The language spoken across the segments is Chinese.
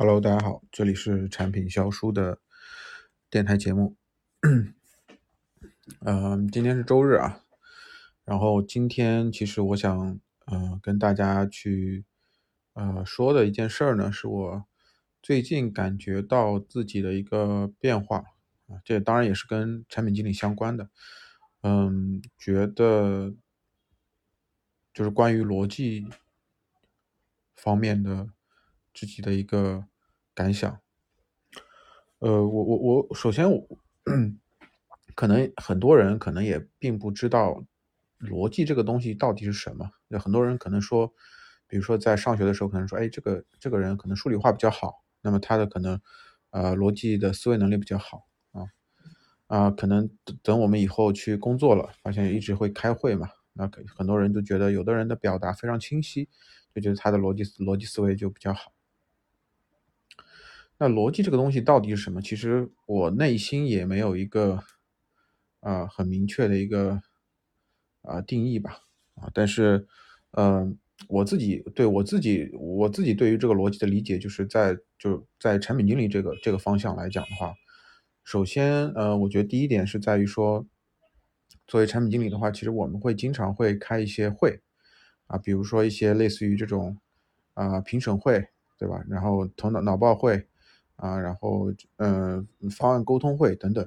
Hello，大家好，这里是产品销书的电台节目。嗯，今天是周日啊，然后今天其实我想，呃，跟大家去，呃，说的一件事儿呢，是我最近感觉到自己的一个变化啊，这当然也是跟产品经理相关的。嗯，觉得就是关于逻辑方面的。自己的一个感想，呃，我我我首先我可能很多人可能也并不知道逻辑这个东西到底是什么。有很多人可能说，比如说在上学的时候，可能说，哎，这个这个人可能数理化比较好，那么他的可能呃逻辑的思维能力比较好啊啊，可能等我们以后去工作了，发现一直会开会嘛，那可很多人都觉得有的人的表达非常清晰，就觉得他的逻辑逻辑思维就比较好。那逻辑这个东西到底是什么？其实我内心也没有一个啊很明确的一个啊定义吧啊，但是嗯，我自己对我自己我自己对于这个逻辑的理解，就是在就在产品经理这个这个方向来讲的话，首先呃，我觉得第一点是在于说，作为产品经理的话，其实我们会经常会开一些会啊，比如说一些类似于这种啊评审会，对吧？然后头脑脑报会。啊，然后嗯，方案沟通会等等，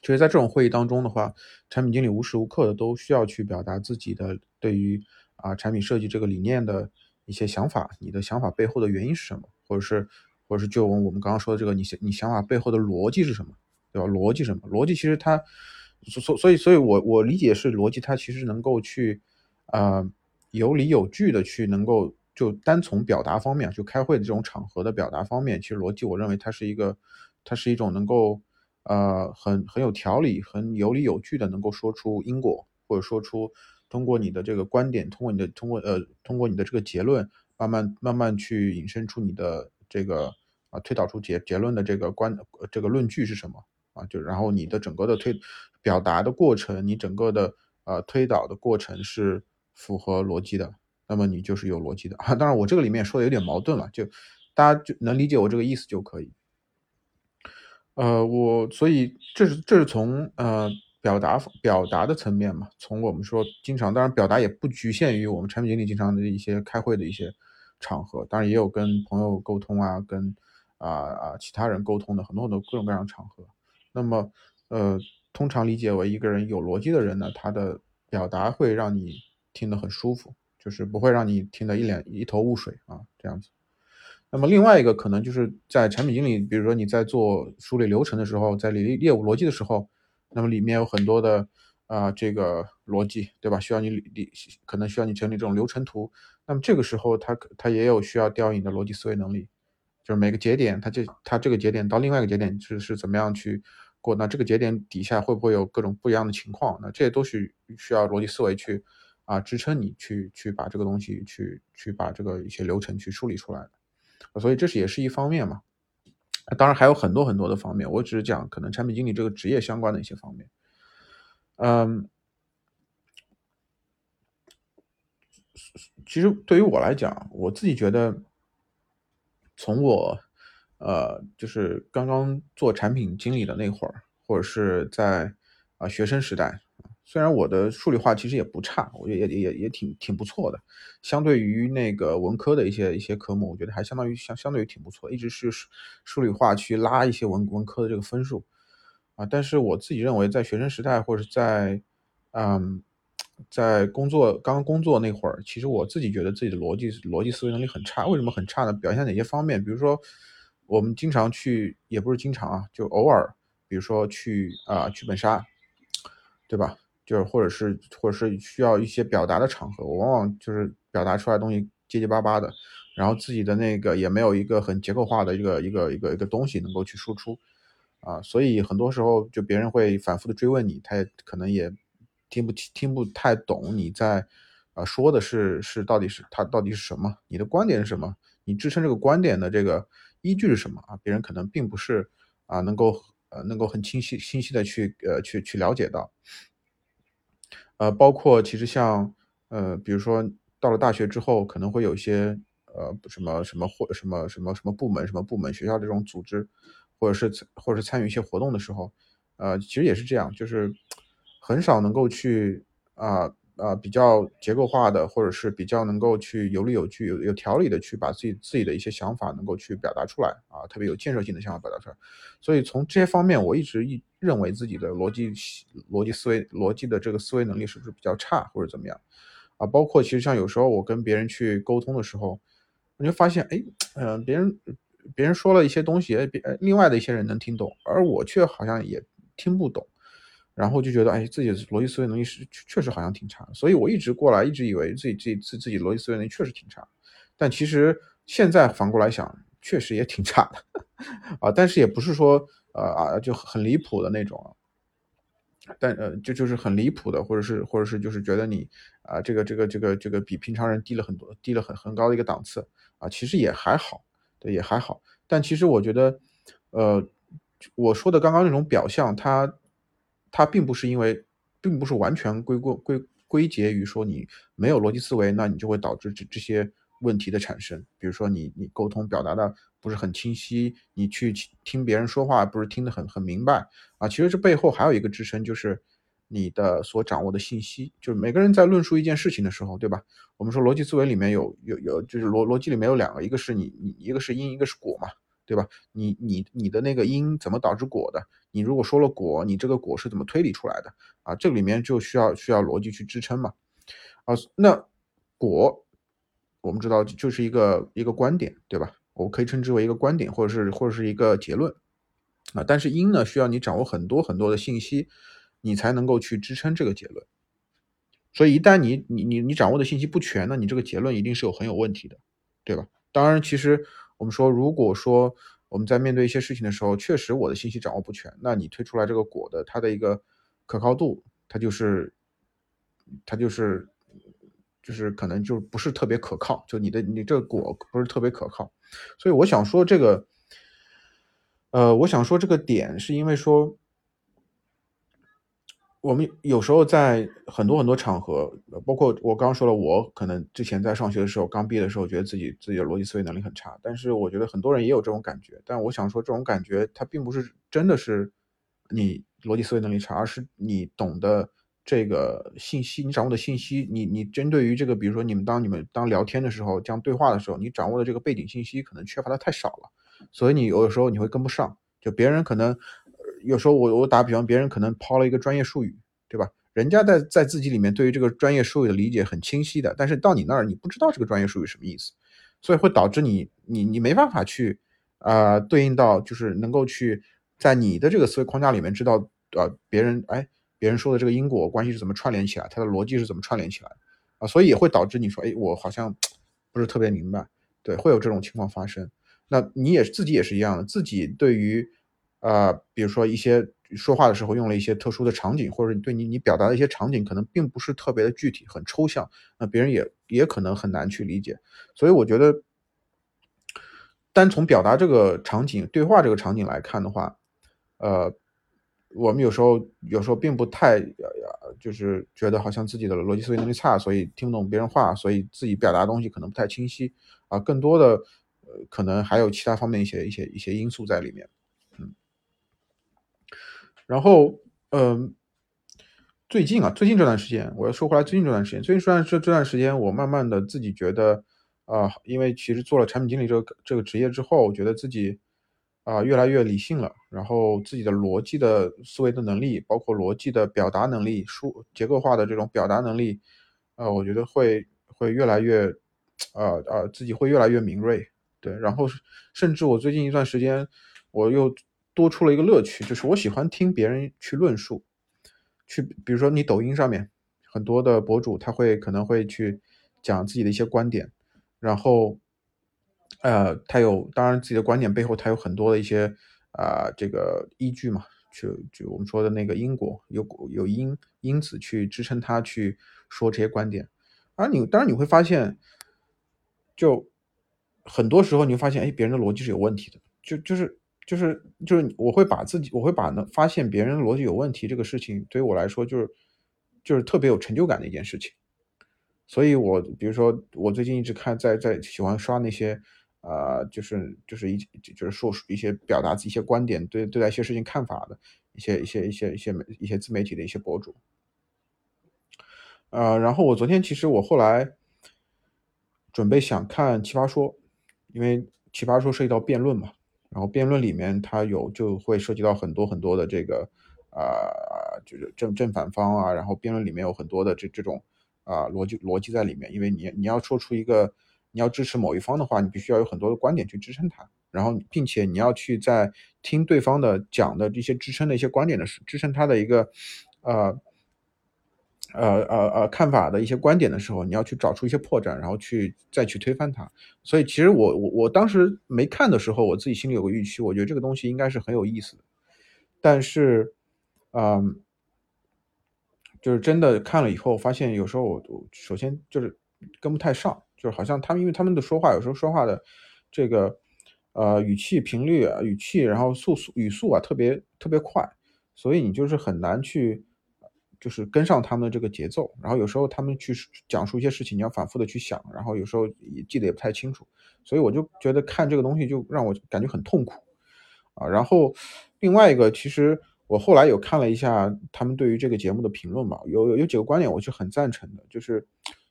其实，在这种会议当中的话，产品经理无时无刻的都需要去表达自己的对于啊产品设计这个理念的一些想法，你的想法背后的原因是什么，或者是，或者是就我们刚刚说的这个，你想你想法背后的逻辑是什么，对吧？逻辑什么？逻辑其实它，所所所以，所以我我理解是逻辑，它其实能够去啊有理有据的去能够。就单从表达方面，就开会的这种场合的表达方面，其实逻辑，我认为它是一个，它是一种能够，呃，很很有条理、很有理有据的，能够说出因果，或者说出通过你的这个观点，通过你的通过呃通过你的这个结论，慢慢慢慢去引申出你的这个啊推导出结结论的这个观这个论据是什么啊？就然后你的整个的推表达的过程，你整个的呃推导的过程是符合逻辑的。那么你就是有逻辑的啊，当然我这个里面说的有点矛盾了，就大家就能理解我这个意思就可以。呃，我所以这是这是从呃表达表达的层面嘛，从我们说经常，当然表达也不局限于我们产品经理经常的一些开会的一些场合，当然也有跟朋友沟通啊，跟啊啊其他人沟通的很多很多各种各样的场合。那么呃，通常理解为一个人有逻辑的人呢，他的表达会让你听得很舒服。就是不会让你听得一脸一头雾水啊，这样子。那么另外一个可能就是在产品经理，比如说你在做梳理流程的时候，在理业务逻辑的时候，那么里面有很多的啊这个逻辑，对吧？需要你理理，可能需要你整理这种流程图。那么这个时候，它它也有需要调用你的逻辑思维能力，就是每个节点，它这它这个节点到另外一个节点是是怎么样去过？那这个节点底下会不会有各种不一样的情况？那这些都是需要逻辑思维去。啊，支撑你去去把这个东西去去把这个一些流程去梳理出来的，所以这是也是一方面嘛。当然还有很多很多的方面，我只是讲可能产品经理这个职业相关的一些方面。嗯，其实对于我来讲，我自己觉得，从我呃就是刚刚做产品经理的那会儿，或者是在啊学生时代。虽然我的数理化其实也不差，我觉得也也也挺挺不错的，相对于那个文科的一些一些科目，我觉得还相当于相相对于挺不错，一直是数理化去拉一些文文科的这个分数啊。但是我自己认为，在学生时代或者在嗯在工作刚刚工作那会儿，其实我自己觉得自己的逻辑逻辑思维能力很差。为什么很差呢？表现哪些方面？比如说我们经常去，也不是经常啊，就偶尔，比如说去啊剧本杀，对吧？就是或者是或者是需要一些表达的场合，我往往就是表达出来东西结结巴巴的，然后自己的那个也没有一个很结构化的一个一个一个一个东西能够去输出，啊，所以很多时候就别人会反复的追问你，他也可能也听不听不太懂你在啊说的是是到底是他到底是什么，你的观点是什么，你支撑这个观点的这个依据是什么啊？别人可能并不是啊能够呃能够很清晰清晰的去呃去去了解到。呃，包括其实像呃，比如说到了大学之后，可能会有一些呃什么什么或什么什么什么部门什么部门学校这种组织，或者是或者是参与一些活动的时候，呃，其实也是这样，就是很少能够去啊。啊，比较结构化的，或者是比较能够去有理有据、有有条理的去把自己自己的一些想法能够去表达出来啊，特别有建设性的想法表达出来。所以从这些方面，我一直一认为自己的逻辑逻辑思维逻辑的这个思维能力是不是比较差，或者怎么样啊？包括其实像有时候我跟别人去沟通的时候，我就发现，哎，嗯，别人别人说了一些东西，别另外的一些人能听懂，而我却好像也听不懂。然后就觉得，哎，自己的逻辑思维能力是确实好像挺差，所以我一直过来一直以为自己自己自自己逻辑思维能力确实挺差，但其实现在反过来想，确实也挺差的。啊，但是也不是说呃啊就很离谱的那种，但呃就就是很离谱的，或者是或者是就是觉得你啊这个这个这个这个比平常人低了很多，低了很很高的一个档次。啊，其实也还好，对也还好，但其实我觉得，呃我说的刚刚那种表象，它。它并不是因为，并不是完全归过归归结于说你没有逻辑思维，那你就会导致这这些问题的产生。比如说你你沟通表达的不是很清晰，你去听别人说话不是听得很很明白啊。其实这背后还有一个支撑，就是你的所掌握的信息。就是每个人在论述一件事情的时候，对吧？我们说逻辑思维里面有有有，就是逻逻辑里面有两个，一个是你你一个是因，一个是果嘛。对吧？你你你的那个因怎么导致果的？你如果说了果，你这个果是怎么推理出来的？啊，这里面就需要需要逻辑去支撑嘛。啊，那果我们知道就是一个一个观点，对吧？我可以称之为一个观点，或者是或者是一个结论啊。但是因呢，需要你掌握很多很多的信息，你才能够去支撑这个结论。所以一旦你你你你掌握的信息不全呢，你这个结论一定是有很有问题的，对吧？当然，其实。我们说，如果说我们在面对一些事情的时候，确实我的信息掌握不全，那你推出来这个果的它的一个可靠度，它就是它就是就是可能就不是特别可靠，就你的你这个果不是特别可靠。所以我想说这个，呃，我想说这个点是因为说。我们有时候在很多很多场合，包括我刚刚说了，我可能之前在上学的时候，刚毕业的时候，觉得自己自己的逻辑思维能力很差。但是我觉得很多人也有这种感觉。但我想说，这种感觉它并不是真的是你逻辑思维能力差，而是你懂得这个信息，你掌握的信息，你你针对于这个，比如说你们当你们当聊天的时候，这样对话的时候，你掌握的这个背景信息可能缺乏的太少了，所以你有的时候你会跟不上。就别人可能。有时候我我打比方，别人可能抛了一个专业术语，对吧？人家在在自己里面对于这个专业术语的理解很清晰的，但是到你那儿你不知道这个专业术语什么意思，所以会导致你你你没办法去啊对应到就是能够去在你的这个思维框架里面知道呃别人哎别人说的这个因果关系是怎么串联起来，它的逻辑是怎么串联起来啊，所以也会导致你说哎我好像 不是特别明白，对，会有这种情况发生。那你也自己也是一样的，自己对于。呃，比如说一些说话的时候用了一些特殊的场景，或者对你你表达的一些场景可能并不是特别的具体，很抽象，那别人也也可能很难去理解。所以我觉得，单从表达这个场景、对话这个场景来看的话，呃，我们有时候有时候并不太，就是觉得好像自己的逻辑思维能力差，所以听不懂别人话，所以自己表达的东西可能不太清晰啊。更多的，呃，可能还有其他方面一些一些一些因素在里面。然后，嗯，最近啊，最近这段时间，我要说回来，最近这段时间，最近这段这这段时间，我慢慢的自己觉得，啊，因为其实做了产品经理这个这个职业之后，我觉得自己啊越来越理性了，然后自己的逻辑的思维的能力，包括逻辑的表达能力、书结构化的这种表达能力，呃，我觉得会会越来越，呃呃，自己会越来越敏锐，对，然后甚至我最近一段时间，我又。多出了一个乐趣，就是我喜欢听别人去论述，去比如说你抖音上面很多的博主，他会可能会去讲自己的一些观点，然后，呃，他有当然自己的观点背后他有很多的一些啊这个依据嘛，就就我们说的那个因果有有因因子去支撑他去说这些观点，而你当然你会发现，就很多时候你会发现，哎，别人的逻辑是有问题的，就就是。就是就是我会把自己，我会把呢发现别人逻辑有问题这个事情，对于我来说就是就是特别有成就感的一件事情所以我比如说我最近一直看在在喜欢刷那些，呃，就是就是一就是说一些表达自己一些观点，对对待一些事情看法的一些一些一些一些媒一些自媒体的一些博主。呃，然后我昨天其实我后来准备想看《奇葩说》，因为《奇葩说》涉及到辩论嘛，然后辩论里面它有就会涉及到很多很多的这个啊，就是正正反方啊，然后辩论里面有很多的这这种啊逻辑逻辑在里面，因为你你要说出一个你要支持某一方的话，你必须要有很多的观点去支撑它，然后并且你要去在听对方的讲的这些支撑的一些观点的支撑他的一个呃。呃呃呃，看法的一些观点的时候，你要去找出一些破绽，然后去再去推翻它。所以其实我我我当时没看的时候，我自己心里有个预期，我觉得这个东西应该是很有意思的。但是，嗯，就是真的看了以后，发现有时候我我首先就是跟不太上，就是好像他们因为他们的说话有时候说话的这个呃语气频率啊语气，然后速速语速啊特别特别快，所以你就是很难去。就是跟上他们的这个节奏，然后有时候他们去讲述一些事情，你要反复的去想，然后有时候也记得也不太清楚，所以我就觉得看这个东西就让我感觉很痛苦啊。然后另外一个，其实我后来有看了一下他们对于这个节目的评论嘛，有有有几个观点我是很赞成的，就是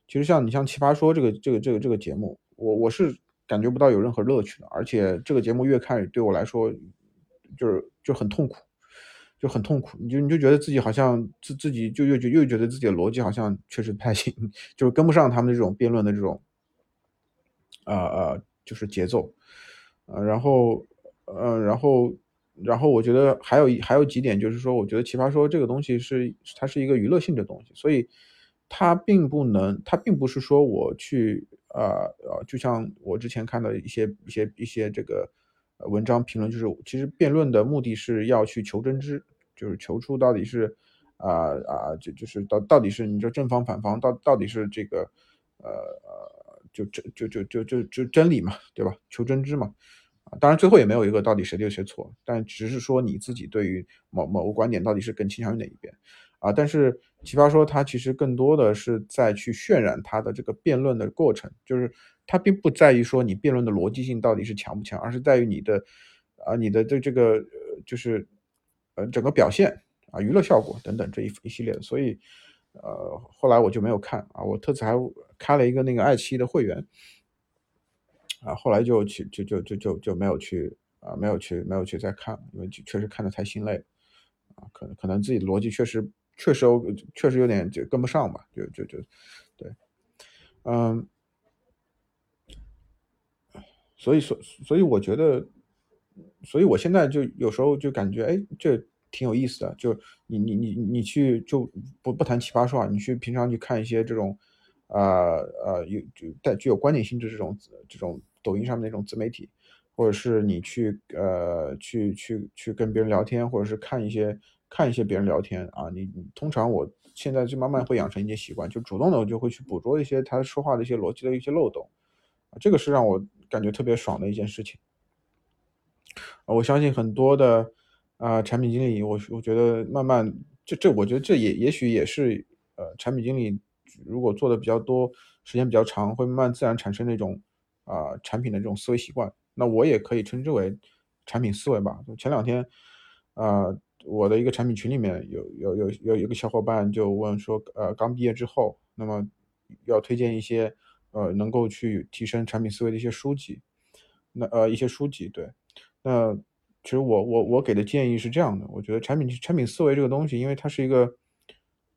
其实像你像奇葩说这个这个这个这个节目，我我是感觉不到有任何乐趣的，而且这个节目越看对我来说就是就很痛苦。就很痛苦，你就你就觉得自己好像自自己就又觉又觉得自己的逻辑好像确实不太行，就是跟不上他们这种辩论的这种，呃呃，就是节奏，呃，然后呃，然后然后我觉得还有一还有几点就是说，我觉得奇葩说这个东西是它是一个娱乐性的东西，所以它并不能，它并不是说我去呃呃，就像我之前看到一些一些一些这个文章评论，就是其实辩论的目的是要去求真知。就是求出到底是，啊啊，就就是到到底是你说正方反方，到到底是这个，呃，就真就就就就就真理嘛，对吧？求真知嘛，啊，当然最后也没有一个到底谁对谁错，但只是说你自己对于某某个观点到底是更倾向于哪一边，啊，但是奇葩说它其实更多的是在去渲染它的这个辩论的过程，就是它并不在于说你辩论的逻辑性到底是强不强，而是在于你的，啊，你的这这个呃就是。呃，整个表现啊，娱乐效果等等这一一系列，所以，呃，后来我就没有看啊，我特此还开了一个那个爱奇艺的会员，啊，后来就去就就就就就没有去啊，没有去没有去再看，因为确实看的太心累，啊，可能可能自己的逻辑确实确实确实有点就跟不上吧，就就就对，嗯，所以所所以我觉得。所以，我现在就有时候就感觉，哎，这挺有意思的。就你你你你去就不不谈奇葩说啊，你去平常去看一些这种，呃呃有就带具有观点性质这种这种抖音上面那种自媒体，或者是你去呃去去去跟别人聊天，或者是看一些看一些别人聊天啊，你通常我现在就慢慢会养成一些习惯，就主动的我就会去捕捉一些他说话的一些逻辑的一些漏洞，啊，这个是让我感觉特别爽的一件事情。我相信很多的啊产品经理，我我觉得慢慢这这，我觉得这也也许也是呃产品经理如果做的比较多，时间比较长，会慢慢自然产生那种啊产品的这种思维习惯。那我也可以称之为产品思维吧。前两天啊，我的一个产品群里面有有有有一个小伙伴就问说，呃，刚毕业之后，那么要推荐一些呃能够去提升产品思维的一些书籍，那呃一些书籍对。那其实我我我给的建议是这样的，我觉得产品产品思维这个东西，因为它是一个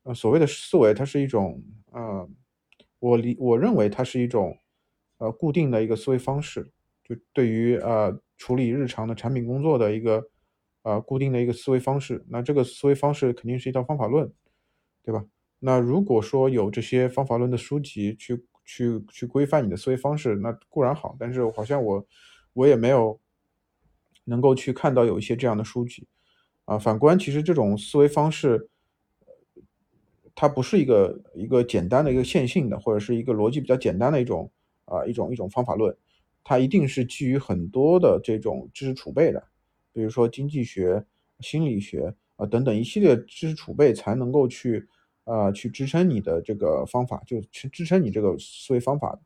呃所谓的思维，它是一种呃我理我认为它是一种呃固定的一个思维方式，就对于呃处理日常的产品工作的一个呃固定的一个思维方式。那这个思维方式肯定是一套方法论，对吧？那如果说有这些方法论的书籍去去去规范你的思维方式，那固然好，但是好像我我也没有。能够去看到有一些这样的数据，啊，反观其实这种思维方式，它不是一个一个简单的一个线性的，或者是一个逻辑比较简单的一种啊一种一种方法论，它一定是基于很多的这种知识储备的，比如说经济学、心理学啊等等一系列知识储备才能够去呃去支撑你的这个方法，就去支撑你这个思维方法。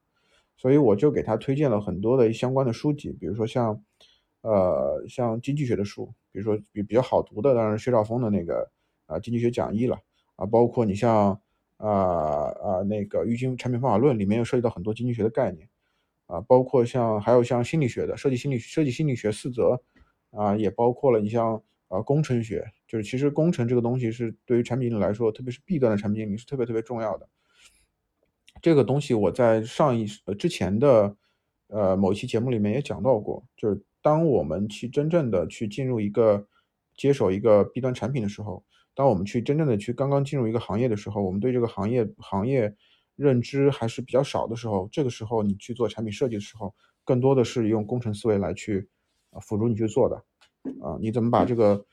所以我就给他推荐了很多的相关的书籍，比如说像呃像经济学的书，比如说比比较好读的，当然薛兆丰的那个啊经济学讲义了啊，包括你像啊啊那个《郁金产品方法论》里面又涉及到很多经济学的概念啊，包括像还有像心理学的设计心理设计心理学四则啊，也包括了你像啊工程学，就是其实工程这个东西是对于产品经理来说，特别是 B 端的产品经理是特别特别重要的。这个东西我在上一呃之前的呃某一期节目里面也讲到过，就是当我们去真正的去进入一个接手一个 B 端产品的时候，当我们去真正的去刚刚进入一个行业的时候，我们对这个行业行业认知还是比较少的时候，这个时候你去做产品设计的时候，更多的是用工程思维来去啊辅助你去做的啊，你怎么把这个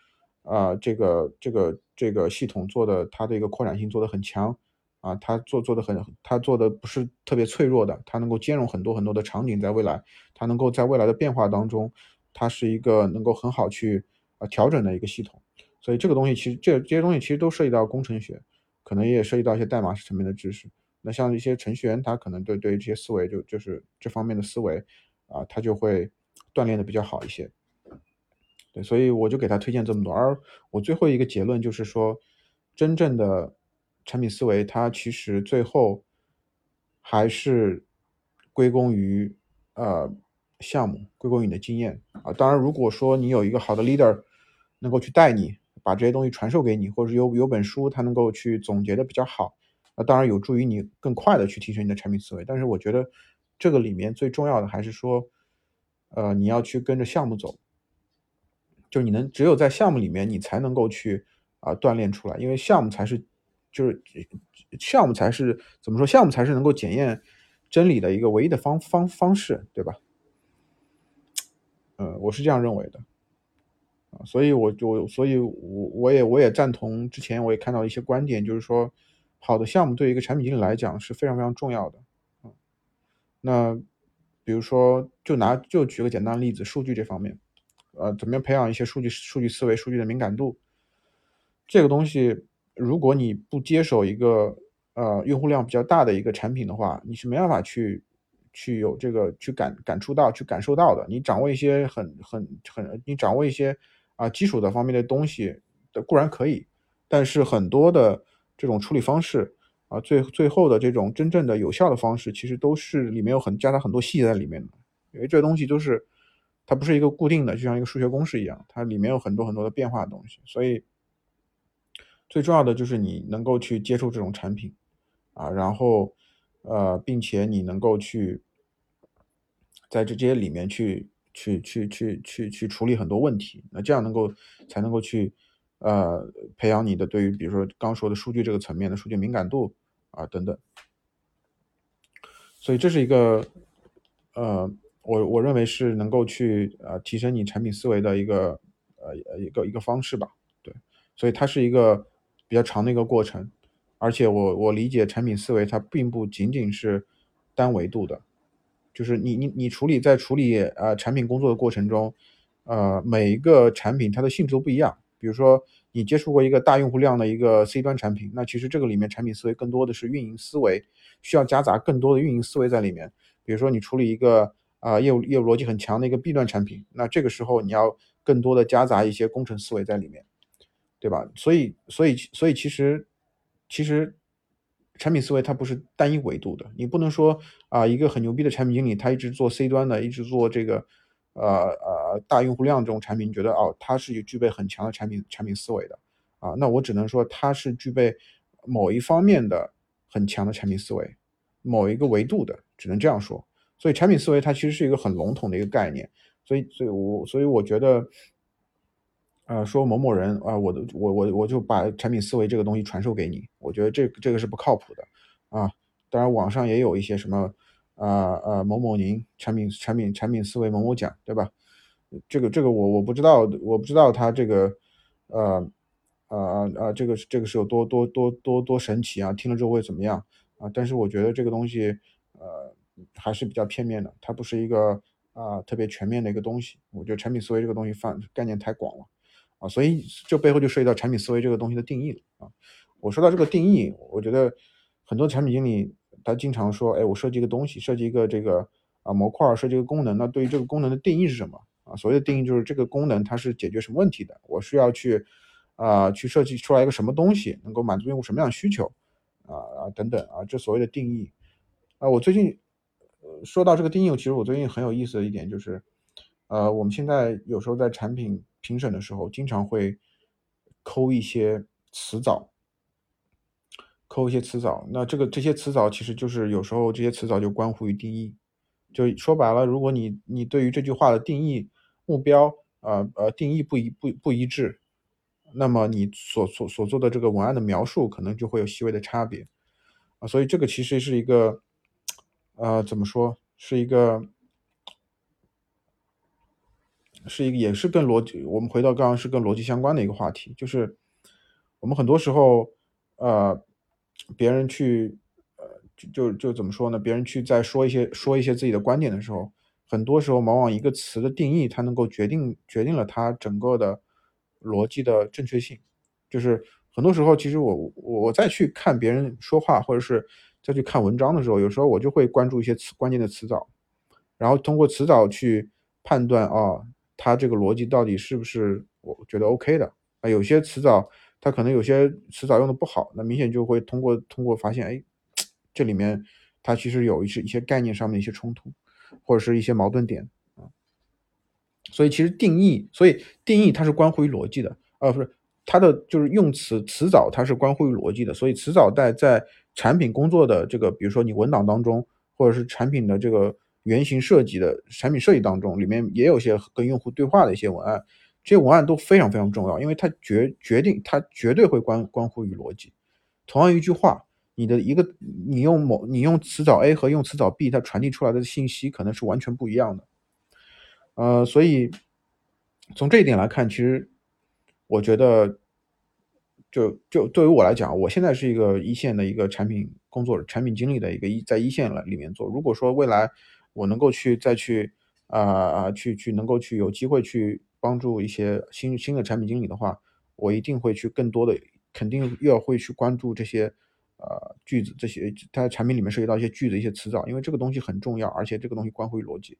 啊这个这个这个系统做的它的一个扩展性做得很强。啊，它做做的很，它做的不是特别脆弱的，它能够兼容很多很多的场景，在未来，它能够在未来的变化当中，它是一个能够很好去啊调整的一个系统。所以这个东西其实这这些东西其实都涉及到工程学，可能也涉及到一些代码层面的知识。那像一些程序员，他可能对对于这些思维就就是这方面的思维啊，他就会锻炼的比较好一些。对，所以我就给他推荐这么多。而我最后一个结论就是说，真正的。产品思维，它其实最后还是归功于呃项目，归功于你的经验啊。当然，如果说你有一个好的 leader 能够去带你，把这些东西传授给你，或者是有有本书，它能够去总结的比较好，那当然有助于你更快的去提升你的产品思维。但是，我觉得这个里面最重要的还是说，呃，你要去跟着项目走，就你能只有在项目里面，你才能够去啊锻炼出来，因为项目才是。就是项目才是怎么说？项目才是能够检验真理的一个唯一的方方方式，对吧？嗯，我是这样认为的啊，所以我就所以，我我也我也赞同之前我也看到一些观点，就是说，好的项目对于一个产品经理来讲是非常非常重要的啊。那比如说，就拿就举个简单例子，数据这方面，呃，怎么样培养一些数据数据思维、数据的敏感度，这个东西。如果你不接手一个呃用户量比较大的一个产品的话，你是没办法去去有这个去感感触到去感受到的。你掌握一些很很很，你掌握一些啊基础的方面的东西的固然可以，但是很多的这种处理方式啊，最最后的这种真正的有效的方式，其实都是里面有很加了很多细节在里面的。因为这东西都是它不是一个固定的，就像一个数学公式一样，它里面有很多很多的变化的东西，所以。最重要的就是你能够去接触这种产品，啊，然后，呃，并且你能够去在这这些里面去去去去去去处理很多问题，那这样能够才能够去呃培养你的对于比如说刚说的数据这个层面的数据敏感度啊等等，所以这是一个呃我我认为是能够去呃提升你产品思维的一个呃一个一个方式吧，对，所以它是一个。比较长的一个过程，而且我我理解产品思维它并不仅仅是单维度的，就是你你你处理在处理呃产品工作的过程中，呃每一个产品它的性质都不一样。比如说你接触过一个大用户量的一个 C 端产品，那其实这个里面产品思维更多的是运营思维，需要夹杂更多的运营思维在里面。比如说你处理一个啊业务业务逻辑很强的一个 B 端产品，那这个时候你要更多的夹杂一些工程思维在里面。对吧？所以，所以，所以，其实，其实，产品思维它不是单一维度的。你不能说啊，一个很牛逼的产品经理，他一直做 C 端的，一直做这个，呃呃，大用户量这种产品，你觉得哦，他是具备很强的产品产品思维的啊？那我只能说他是具备某一方面的很强的产品思维，某一个维度的，只能这样说。所以，产品思维它其实是一个很笼统的一个概念。所以，所以我，所以我觉得。呃，说某某人啊，我的我我我就把产品思维这个东西传授给你，我觉得这这个是不靠谱的啊。当然，网上也有一些什么，呃呃某某宁产品产品产品思维某某奖，对吧？这个这个我我不知道，我不知道他这个，呃呃呃这个这个是有多多多多多神奇啊？听了之后会怎么样啊？但是我觉得这个东西，呃还是比较片面的，它不是一个啊特别全面的一个东西。我觉得产品思维这个东西范概念太广了。啊，所以这背后就涉及到产品思维这个东西的定义了啊。我说到这个定义，我觉得很多产品经理他经常说，哎，我设计一个东西，设计一个这个啊模块，设计一个功能，那对于这个功能的定义是什么啊？所谓的定义就是这个功能它是解决什么问题的，我需要去啊去设计出来一个什么东西，能够满足用户什么样的需求啊啊等等啊，这所谓的定义啊，我最近呃说到这个定义，其实我最近很有意思的一点就是，呃，我们现在有时候在产品评审的时候，经常会抠一些词藻。抠一些词藻，那这个这些词藻其实就是有时候这些词藻就关乎于定义，就说白了，如果你你对于这句话的定义目标，呃呃定义不一不不一致，那么你所所所做的这个文案的描述可能就会有细微的差别，啊，所以这个其实是一个，呃，怎么说，是一个，是一个也是跟逻辑，我们回到刚刚是跟逻辑相关的一个话题，就是我们很多时候，呃。别人去，呃，就就就怎么说呢？别人去在说一些说一些自己的观点的时候，很多时候往往一个词的定义，它能够决定决定了它整个的逻辑的正确性。就是很多时候，其实我我我再去看别人说话，或者是再去看文章的时候，有时候我就会关注一些词关键的词藻，然后通过词藻去判断啊，它这个逻辑到底是不是我觉得 OK 的啊？有些词藻。它可能有些词藻用的不好，那明显就会通过通过发现，哎，这里面它其实有一些一些概念上面的一些冲突，或者是一些矛盾点啊。所以其实定义，所以定义它是关乎于逻辑的，呃，不是它的就是用词词藻它是关乎于逻辑的。所以词藻在在产品工作的这个，比如说你文档当中，或者是产品的这个原型设计的产品设计当中，里面也有些跟用户对话的一些文案。这些文案都非常非常重要，因为它决决定它绝对会关关乎于逻辑。同样一句话，你的一个你用某你用词藻 A 和用词藻 B，它传递出来的信息可能是完全不一样的。呃，所以从这一点来看，其实我觉得，就就对于我来讲，我现在是一个一线的一个产品工作产品经理的一个一在一线了里面做。如果说未来我能够去再去啊啊去去能够去有机会去。帮助一些新新的产品经理的话，我一定会去更多的，肯定又要会去关注这些，呃，句子这些，它产品里面涉及到一些句子、一些词藻，因为这个东西很重要，而且这个东西关乎于逻辑，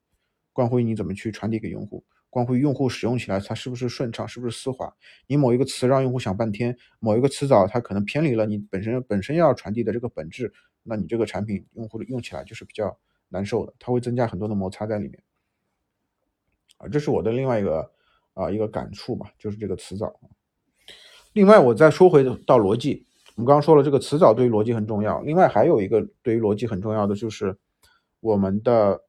关乎于你怎么去传递给用户，关乎于用户使用起来它是不是顺畅，是不是丝滑。你某一个词让用户想半天，某一个词藻它可能偏离了你本身本身要传递的这个本质，那你这个产品用户的用起来就是比较难受的，它会增加很多的摩擦在里面。啊，这是我的另外一个。啊，一个感触吧，就是这个词藻。另外，我再说回到逻辑，我们刚刚说了，这个词藻对于逻辑很重要。另外，还有一个对于逻辑很重要的，就是我们的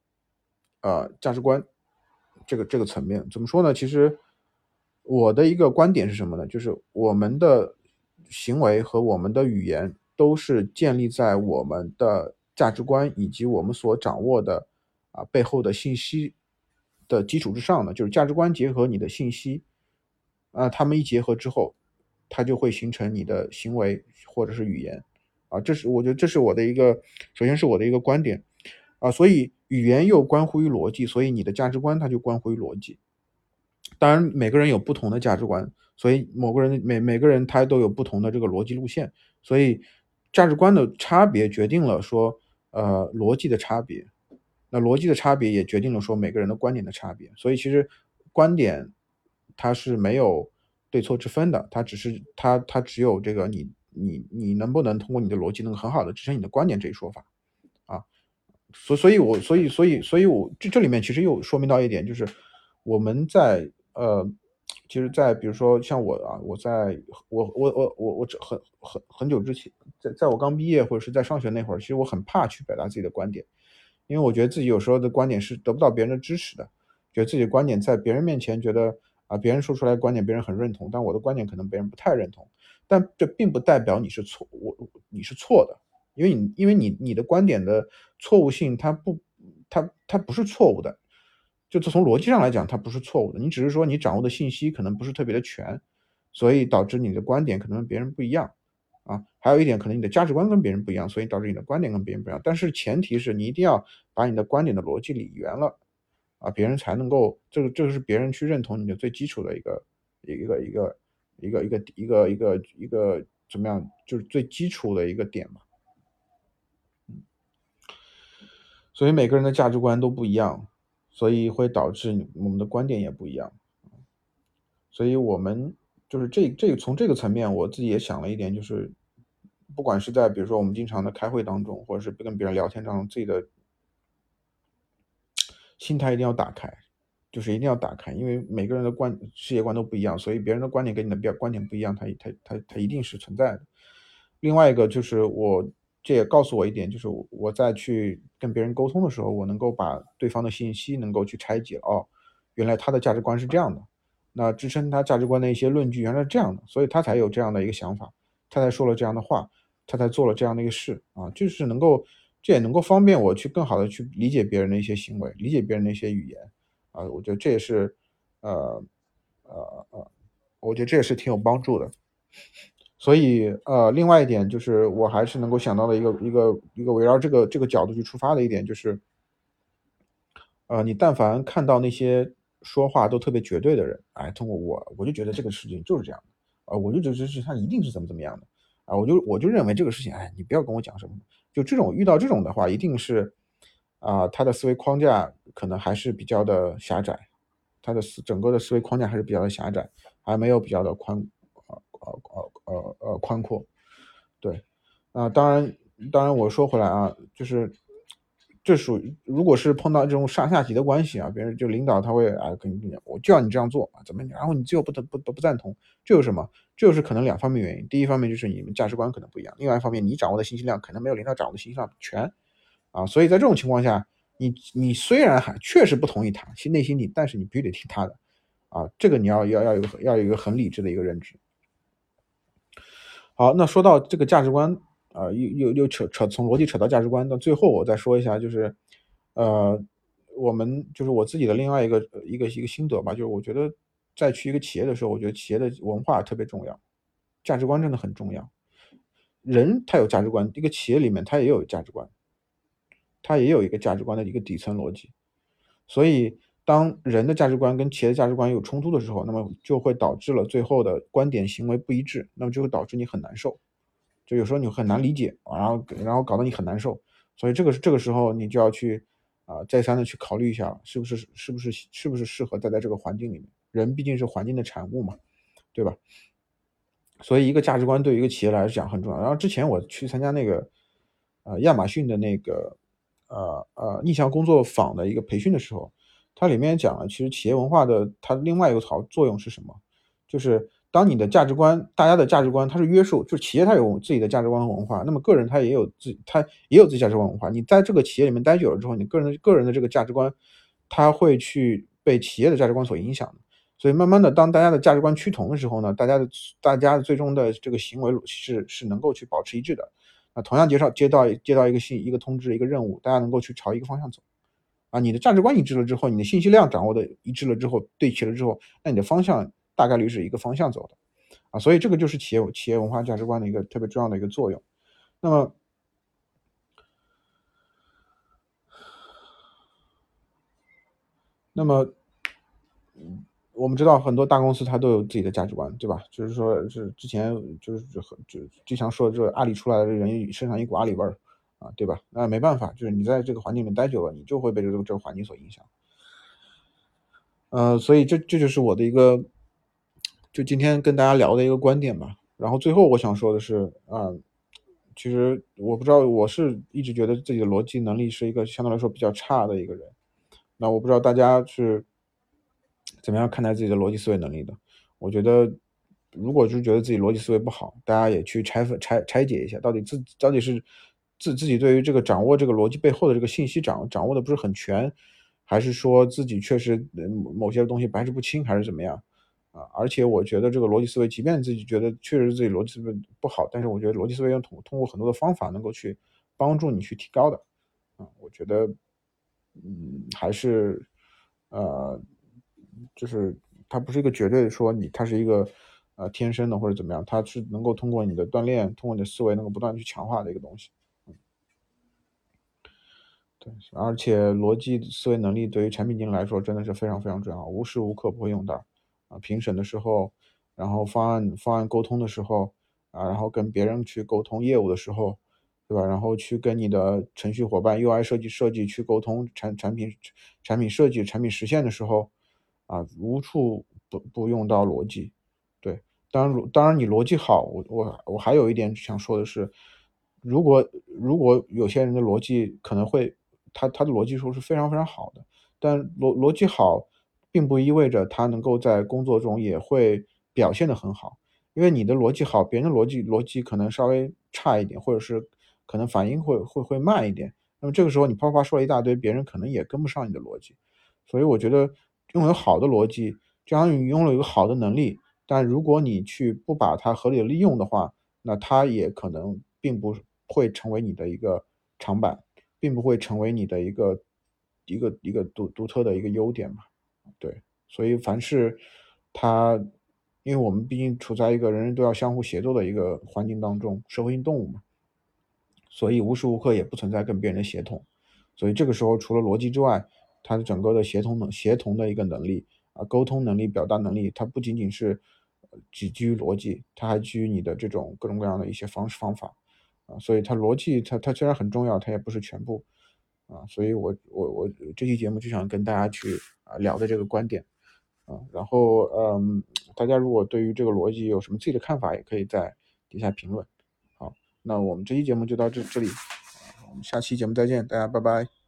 呃价值观这个这个层面。怎么说呢？其实我的一个观点是什么呢？就是我们的行为和我们的语言都是建立在我们的价值观以及我们所掌握的啊背后的信息。的基础之上呢，就是价值观结合你的信息，啊，他们一结合之后，它就会形成你的行为或者是语言，啊，这是我觉得这是我的一个，首先是我的一个观点，啊，所以语言又关乎于逻辑，所以你的价值观它就关乎于逻辑。当然每个人有不同的价值观，所以某个人每每个人他都有不同的这个逻辑路线，所以价值观的差别决定了说，呃，逻辑的差别。那逻辑的差别也决定了说每个人的观点的差别，所以其实观点它是没有对错之分的，它只是它它只有这个你你你能不能通过你的逻辑能很好的支撑你的观点这一说法啊，所所以，我所以所以所以我这这里面其实又说明到一点，就是我们在呃，其实，在比如说像我啊，我在我我我我我很很很久之前，在在我刚毕业或者是在上学那会儿，其实我很怕去表达自己的观点。因为我觉得自己有时候的观点是得不到别人的支持的，觉得自己的观点在别人面前觉得啊，别人说出来的观点别人很认同，但我的观点可能别人不太认同，但这并不代表你是错，我你是错的，因为你因为你你的观点的错误性它不它它不是错误的，就从逻辑上来讲它不是错误的，你只是说你掌握的信息可能不是特别的全，所以导致你的观点可能跟别人不一样。啊，还有一点，可能你的价值观跟别人不一样，所以导致你的观点跟别人不一样。但是前提是你一定要把你的观点的逻辑理圆了，啊，别人才能够，这个这个是别人去认同你的最基础的一个一个一个一个一个一个一个一个怎么样，就是最基础的一个点嘛。所以每个人的价值观都不一样，所以会导致我们的观点也不一样。所以我们就是这这从这个层面，我自己也想了一点，就是不管是在比如说我们经常的开会当中，或者是跟别人聊天当中，自己的心态一定要打开，就是一定要打开，因为每个人的观世界观都不一样，所以别人的观点跟你的标观点不一样，它它它它一定是存在的。另外一个就是我。这也告诉我一点，就是我在去跟别人沟通的时候，我能够把对方的信息能够去拆解哦，原来他的价值观是这样的，那支撑他价值观的一些论据原来是这样的，所以他才有这样的一个想法，他才说了这样的话，他才做了这样的一个事啊，就是能够，这也能够方便我去更好的去理解别人的一些行为，理解别人的一些语言啊，我觉得这也是，呃，呃呃，我觉得这也是挺有帮助的。所以，呃，另外一点就是，我还是能够想到的一个一个一个围绕这个这个角度去出发的一点，就是，呃，你但凡看到那些说话都特别绝对的人，哎，通过我，我就觉得这个事情就是这样的，啊，我就觉得是他一定是怎么怎么样的，啊，我就我就认为这个事情，哎，你不要跟我讲什么，就这种遇到这种的话，一定是，啊，他的思维框架可能还是比较的狭窄，他的思整个的思维框架还是比较的狭窄，还没有比较的宽。呃呃呃呃宽阔，对，啊，当然当然我说回来啊，就是这属于如果是碰到这种上下级的关系啊，别人就领导他会啊跟你，我就要你这样做啊，怎么，然后你最后不不不不赞同，这有什么？这就是可能两方面原因，第一方面就是你们价值观可能不一样，另外一方面你掌握的信息量可能没有领导掌握的信息量全，啊，所以在这种情况下，你你虽然还确实不同意他，其内心里，但是你必须得听他的，啊，这个你要要要有要有一个很理智的一个认知。好，那说到这个价值观啊，又又又扯扯从逻辑扯到价值观，到最后我再说一下，就是，呃，我们就是我自己的另外一个一个一个心得吧，就是我觉得在去一个企业的时候，我觉得企业的文化特别重要，价值观真的很重要。人他有价值观，一个企业里面他也有价值观，他也有一个价值观的一个底层逻辑，所以。当人的价值观跟企业的价值观有冲突的时候，那么就会导致了最后的观点行为不一致，那么就会导致你很难受，就有时候你很难理解，然后然后搞得你很难受，所以这个这个时候你就要去啊再三的去考虑一下，是不是是不是是不是适合待在这个环境里面？人毕竟是环境的产物嘛，对吧？所以一个价值观对于一个企业来讲很重要。然后之前我去参加那个呃亚马逊的那个呃呃逆向工作坊的一个培训的时候。它里面讲了，其实企业文化的它另外一个好作用是什么？就是当你的价值观，大家的价值观它是约束，就是企业它有自己的价值观和文化，那么个人他也有自他也有自己价值观文化。你在这个企业里面待久了之后，你个人个人的这个价值观，他会去被企业的价值观所影响所以慢慢的，当大家的价值观趋同的时候呢，大家的大家最终的这个行为是是能够去保持一致的。那同样接到接到接到一个信一个通知一个任务，大家能够去朝一个方向走。啊，你的价值观一致了之后，你的信息量掌握的一致了之后，对齐了之后，那你的方向大概率是一个方向走的，啊，所以这个就是企业企业文化价值观的一个特别重要的一个作用。那么，那么，我们知道很多大公司它都有自己的价值观，对吧？就是说是之前就是就就经常说这个阿里出来的人身上一股阿里味儿。啊，对吧？那没办法，就是你在这个环境里面待久了，你就会被这个这个环境所影响。呃，所以这这就是我的一个，就今天跟大家聊的一个观点吧。然后最后我想说的是，啊，其实我不知道，我是一直觉得自己的逻辑能力是一个相对来说比较差的一个人。那我不知道大家是怎么样看待自己的逻辑思维能力的？我觉得，如果是觉得自己逻辑思维不好，大家也去拆分拆拆解一下，到底自到底是。自自己对于这个掌握这个逻辑背后的这个信息掌掌握的不是很全，还是说自己确实某些东西白纸不清，还是怎么样啊？而且我觉得这个逻辑思维，即便自己觉得确实自己逻辑思维不好，但是我觉得逻辑思维要通通过很多的方法能够去帮助你去提高的啊。我觉得，嗯，还是呃，就是它不是一个绝对的说你它是一个呃天生的或者怎么样，它是能够通过你的锻炼，通过你的思维能够不断去强化的一个东西。对，而且逻辑思维能力对于产品经理来说真的是非常非常重要，无时无刻不会用到。啊，评审的时候，然后方案方案沟通的时候，啊，然后跟别人去沟通业务的时候，对吧？然后去跟你的程序伙伴、UI 设计设计去沟通产产品产品设计、产品实现的时候，啊，无处不不用到逻辑。对，当然当然你逻辑好，我我我还有一点想说的是，如果如果有些人的逻辑可能会他他的逻辑说是非常非常好的，但逻逻辑好，并不意味着他能够在工作中也会表现的很好。因为你的逻辑好，别人的逻辑逻辑可能稍微差一点，或者是可能反应会会会慢一点。那么这个时候你啪啪说了一大堆，别人可能也跟不上你的逻辑。所以我觉得拥有好的逻辑，就相当于拥有一个好的能力。但如果你去不把它合理的利用的话，那它也可能并不会成为你的一个长板，并不会成为你的一个一个一个独独特的一个优点嘛。对，所以凡是它。因为我们毕竟处在一个人人都要相互协作的一个环境当中，社会性动物嘛，所以无时无刻也不存在跟别人的协同。所以这个时候，除了逻辑之外，它的整个的协同能协同的一个能力啊，沟通能力、表达能力，它不仅仅是只基于逻辑，它还基于你的这种各种各样的一些方式方法啊。所以它逻辑，它它虽然很重要，它也不是全部啊。所以我我我这期节目就想跟大家去啊聊的这个观点。啊，然后嗯，大家如果对于这个逻辑有什么自己的看法，也可以在底下评论。好，那我们这期节目就到这这里，我们下期节目再见，大家拜拜。